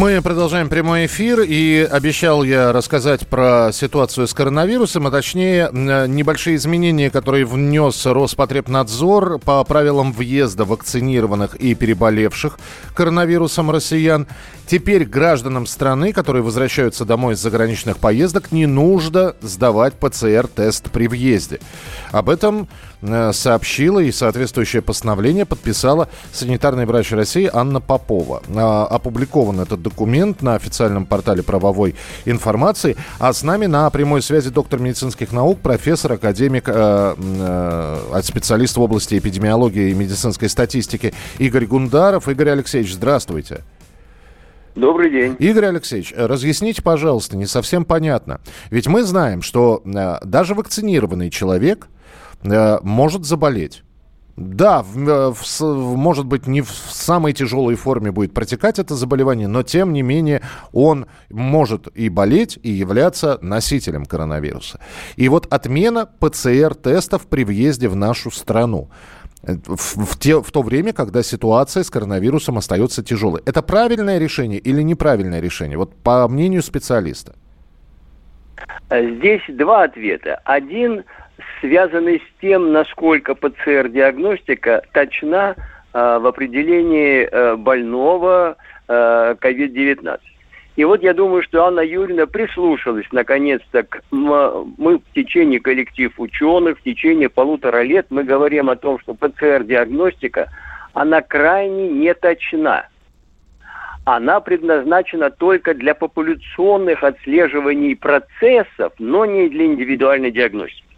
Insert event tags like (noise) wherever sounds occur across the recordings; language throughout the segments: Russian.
Мы продолжаем прямой эфир, и обещал я рассказать про ситуацию с коронавирусом, а точнее небольшие изменения, которые внес Роспотребнадзор по правилам въезда вакцинированных и переболевших коронавирусом россиян. Теперь гражданам страны, которые возвращаются домой из заграничных поездок, не нужно сдавать ПЦР-тест при въезде. Об этом сообщила и соответствующее постановление подписала санитарный врач России Анна Попова. А, опубликован этот документ на официальном портале правовой информации. А с нами на прямой связи доктор медицинских наук, профессор, академик, э, э, специалист в области эпидемиологии и медицинской статистики Игорь Гундаров. Игорь Алексеевич, здравствуйте. Добрый день. Игорь Алексеевич, разъясните, пожалуйста, не совсем понятно. Ведь мы знаем, что э, даже вакцинированный человек э, может заболеть. Да, в, э, в, может быть, не в самой тяжелой форме будет протекать это заболевание, но тем не менее он может и болеть, и являться носителем коронавируса. И вот отмена ПЦР-тестов при въезде в нашу страну в, в, те, в то время, когда ситуация с коронавирусом остается тяжелой. Это правильное решение или неправильное решение? Вот по мнению специалиста. Здесь два ответа. Один связанный с тем, насколько ПЦР-диагностика точна э, в определении э, больного э, COVID-19. И вот я думаю, что Анна Юрьевна прислушалась наконец-то к... Мы в течение коллектив ученых, в течение полутора лет мы говорим о том, что ПЦР-диагностика, она крайне неточна. Она предназначена только для популяционных отслеживаний процессов, но не для индивидуальной диагностики.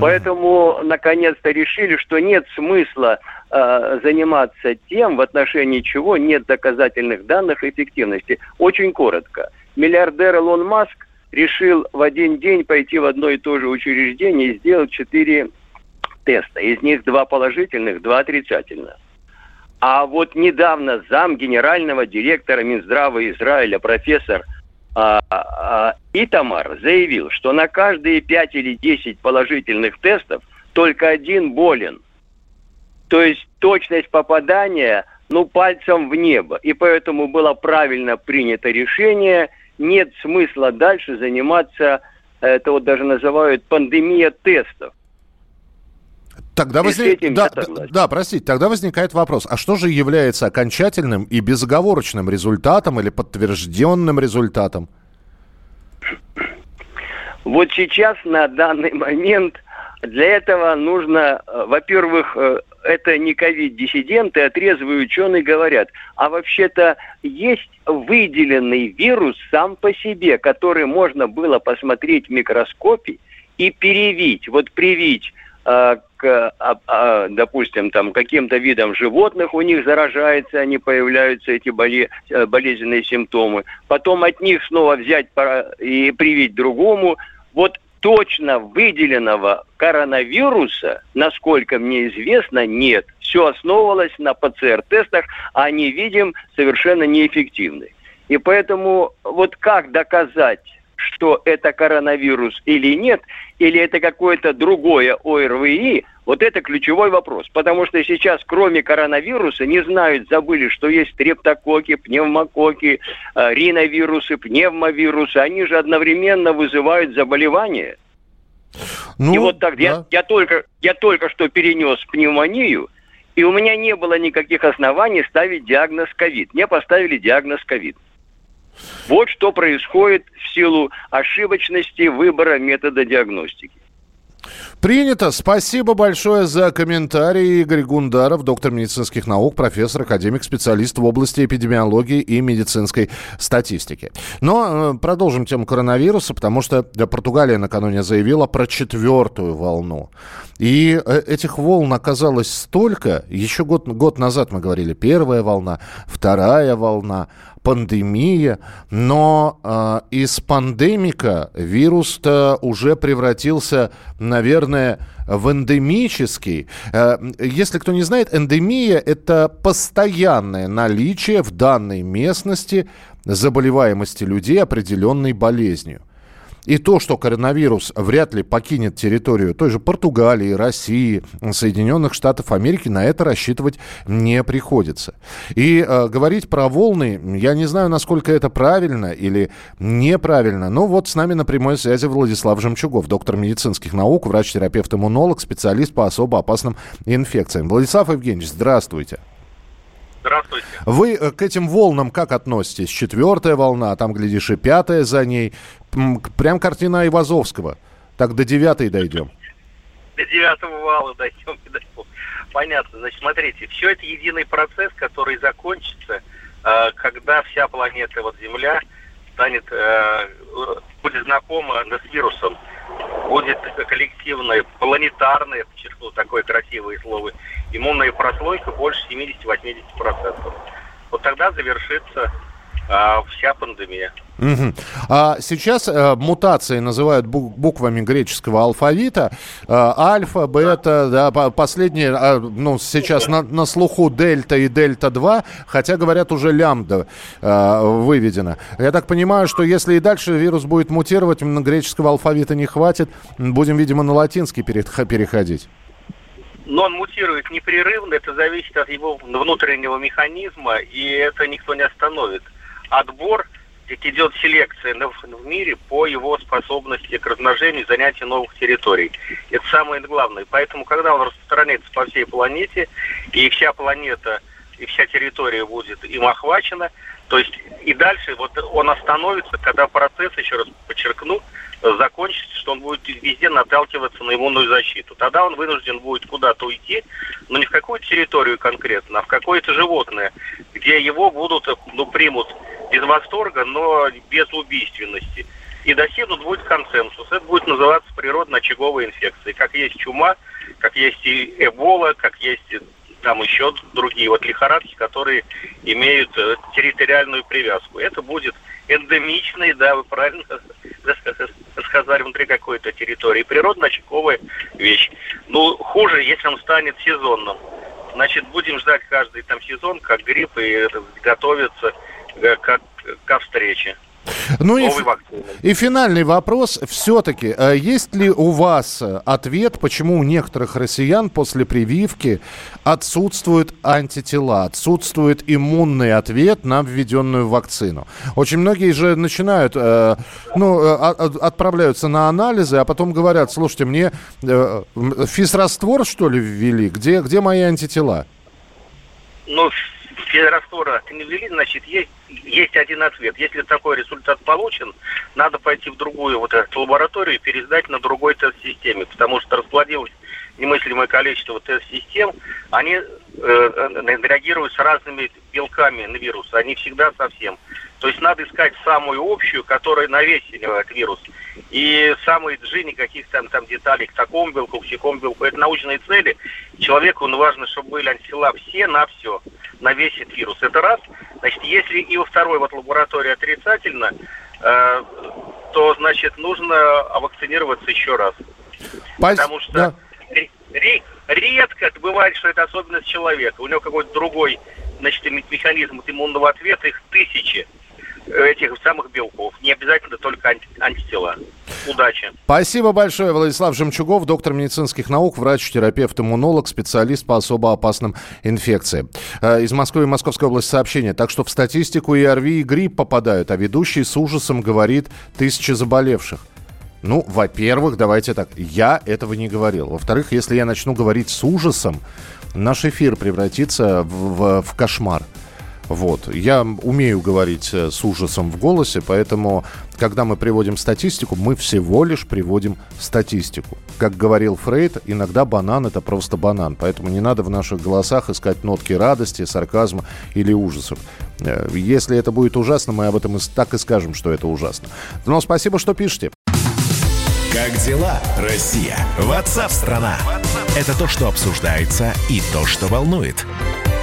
Поэтому, наконец-то, решили, что нет смысла э, заниматься тем, в отношении чего нет доказательных данных эффективности. Очень коротко. Миллиардер Илон Маск решил в один день пойти в одно и то же учреждение и сделать четыре теста. Из них два положительных, два отрицательных. А вот недавно зам генерального директора Минздрава Израиля, профессор Итамар заявил, что на каждые 5 или 10 положительных тестов только один болен. То есть точность попадания, ну, пальцем в небо. И поэтому было правильно принято решение, нет смысла дальше заниматься, это вот даже называют пандемия тестов. Тогда возник... да, да, да, простите, тогда возникает вопрос, а что же является окончательным и безоговорочным результатом или подтвержденным результатом? Вот сейчас, на данный момент, для этого нужно, э, во-первых, э, это не ковид-диссиденты, а трезвые ученые говорят, а вообще-то есть выделенный вирус сам по себе, который можно было посмотреть в микроскопе и перевить, вот привить Э, допустим, там каким-то видом животных у них заражается, они появляются эти э, болезненные симптомы. Потом от них снова взять и привить другому. Вот точно выделенного коронавируса, насколько мне известно, нет. Все основывалось на ПЦР-тестах, а они, видим, совершенно неэффективны. И поэтому вот как доказать что это коронавирус или нет, или это какое-то другое ОРВИ, вот это ключевой вопрос. Потому что сейчас, кроме коронавируса, не знают, забыли, что есть стрептококи, пневмококи, э, риновирусы, пневмовирусы. Они же одновременно вызывают заболевания. Ну, и вот так да. я, я, только, я только что перенес пневмонию, и у меня не было никаких оснований ставить диагноз ковид. Мне поставили диагноз ковид. Вот что происходит в силу ошибочности выбора метода диагностики. Принято. Спасибо большое за комментарий. Игорь Гундаров, доктор медицинских наук, профессор, академик, специалист в области эпидемиологии и медицинской статистики. Но э, продолжим тему коронавируса, потому что Португалия накануне заявила про четвертую волну. И э, этих волн оказалось столько. Еще год, год назад мы говорили первая волна, вторая волна. Пандемия, но э, из пандемика вирус-то уже превратился, наверное, в эндемический. Э, если кто не знает, эндемия – это постоянное наличие в данной местности заболеваемости людей определенной болезнью. И то, что коронавирус вряд ли покинет территорию той же Португалии, России, Соединенных Штатов Америки, на это рассчитывать не приходится. И э, говорить про волны, я не знаю, насколько это правильно или неправильно, но вот с нами на прямой связи Владислав Жемчугов, доктор медицинских наук, врач-терапевт-иммунолог, специалист по особо опасным инфекциям. Владислав Евгеньевич, здравствуйте. Здравствуйте. Вы э, к этим волнам как относитесь? Четвертая волна, а там, глядишь, и пятая за ней. Прям картина Ивазовского. Так до девятой дойдем. До девятого вала дойдем. Понятно. Значит, смотрите, все это единый процесс, который закончится, э, когда вся планета, вот Земля, станет, э, будет знакома с вирусом будет коллективная, планетарная, подчеркну такое красивое слово, иммунная прослойка больше 70-80%. Вот тогда завершится а, вся пандемия. Угу. А сейчас э, мутации называют буквами греческого алфавита. Э, альфа, бета, да, последние, э, ну, сейчас на, на слуху дельта и дельта-2, хотя, говорят, уже лямбда э, выведена. Я так понимаю, что если и дальше вирус будет мутировать, на греческого алфавита не хватит, будем, видимо, на латинский переходить. Но он мутирует непрерывно, это зависит от его внутреннего механизма, и это никто не остановит. Отбор – идет селекция в мире по его способности к размножению и занятию новых территорий. Это самое главное. Поэтому, когда он распространяется по всей планете, и вся планета, и вся территория будет им охвачена, то есть и дальше вот он остановится, когда процесс, еще раз подчеркну, закончится, что он будет везде наталкиваться на иммунную защиту. Тогда он вынужден будет куда-то уйти, но не в какую-то территорию конкретно, а в какое-то животное, где его будут, ну, примут без восторга, но без убийственности. И достигнут будет консенсус. Это будет называться природно-очаговой инфекцией. Как есть чума, как есть и эбола, как есть там еще другие вот лихорадки, которые имеют э, территориальную привязку. Это будет эндемичный, да, вы правильно (laughs) сказали, внутри какой-то территории. Природно-очаговая вещь. Ну, хуже, если он станет сезонным. Значит, будем ждать каждый там сезон, как грипп, и готовиться как, ко встрече. Ну и, и финальный вопрос. Все-таки, э, есть ли у вас ответ, почему у некоторых россиян после прививки отсутствуют антитела, отсутствует иммунный ответ на введенную вакцину? Очень многие же начинают, э, ну, отправляются на анализы, а потом говорят, слушайте, мне физраствор, что ли, ввели? Где, где мои антитела? Ну, физраствора не ввели, значит, есть, есть один ответ. Если такой результат получен, надо пойти в другую вот эту лабораторию и пересдать на другой тест-системе, потому что расплодилось немыслимое количество тест-систем, они э, э, реагируют с разными белками на вирус, они всегда совсем. То есть надо искать самую общую, которая на весь этот вирус. И самые джи, никаких там, там деталей к такому белку, к всякому белку. Это научные цели. Человеку ну, важно, чтобы были антитела все на все, на весь этот вирус. Это раз. Значит, если и во второй вот лаборатории отрицательно, э, то, значит, нужно вакцинироваться еще раз. Пас... Потому что да. редко бывает, что это особенность человека. У него какой-то другой значит, механизм иммунного ответа, их тысячи этих самых белков. Не обязательно только анти антитела. Удачи. Спасибо большое, Владислав Жемчугов, доктор медицинских наук, врач-терапевт, иммунолог, специалист по особо опасным инфекциям. Э, из Москвы и Московской области сообщение. Так что в статистику и ОРВИ, и грипп попадают, а ведущий с ужасом говорит тысячи заболевших. Ну, во-первых, давайте так, я этого не говорил. Во-вторых, если я начну говорить с ужасом, наш эфир превратится в, в, в кошмар. Вот. Я умею говорить э, с ужасом в голосе, поэтому, когда мы приводим статистику, мы всего лишь приводим статистику. Как говорил Фрейд, иногда банан это просто банан, поэтому не надо в наших голосах искать нотки радости, сарказма или ужасов. Э, если это будет ужасно, мы об этом так и скажем, что это ужасно. Но спасибо, что пишете. Как дела, Россия? Ватсап-страна! Это то, что обсуждается и то, что волнует.